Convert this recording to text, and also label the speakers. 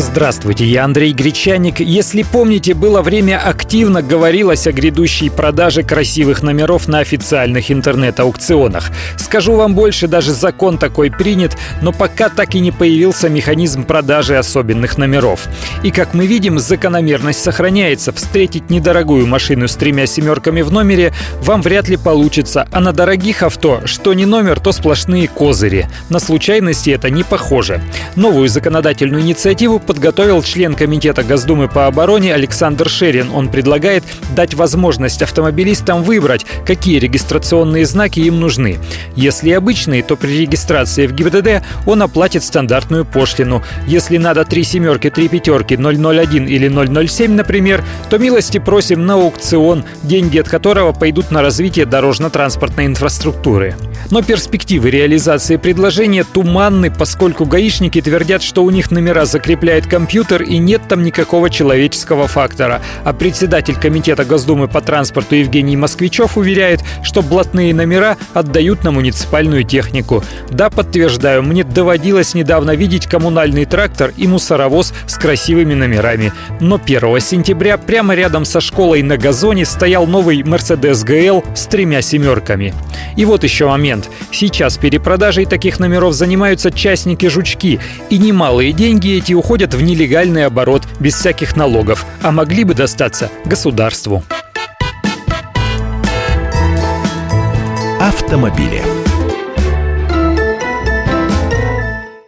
Speaker 1: Здравствуйте, я Андрей Гречаник. Если помните, было время активно говорилось о грядущей продаже красивых номеров на официальных интернет-аукционах. Скажу вам больше, даже закон такой принят, но пока так и не появился механизм продажи особенных номеров. И как мы видим, закономерность сохраняется. Встретить недорогую машину с тремя семерками в номере вам вряд ли получится, а на дорогих авто, что не номер, то сплошные козыри. На случайности это не похоже. Новую законодательную инициативу подготовил член Комитета Госдумы по обороне Александр Шерин. Он предлагает дать возможность автомобилистам выбрать, какие регистрационные знаки им нужны. Если обычные, то при регистрации в ГИБДД он оплатит стандартную пошлину. Если надо три семерки, три пятерки, 001 или 007, например, то милости просим на аукцион, деньги от которого пойдут на развитие дорожно-транспортной инфраструктуры. Но перспективы реализации предложения туманны, поскольку гаишники твердят, что у них номера закрепляют компьютер и нет там никакого человеческого фактора. А председатель Комитета Госдумы по транспорту Евгений Москвичев уверяет, что блатные номера отдают на муниципальную технику. Да, подтверждаю, мне доводилось недавно видеть коммунальный трактор и мусоровоз с красивыми номерами. Но 1 сентября прямо рядом со школой на газоне стоял новый Mercedes GL с тремя семерками. И вот еще момент. Сейчас перепродажей таких номеров занимаются частники-жучки, и немалые деньги эти уходят в нелегальный оборот без всяких налогов, а могли бы достаться государству.
Speaker 2: Автомобили.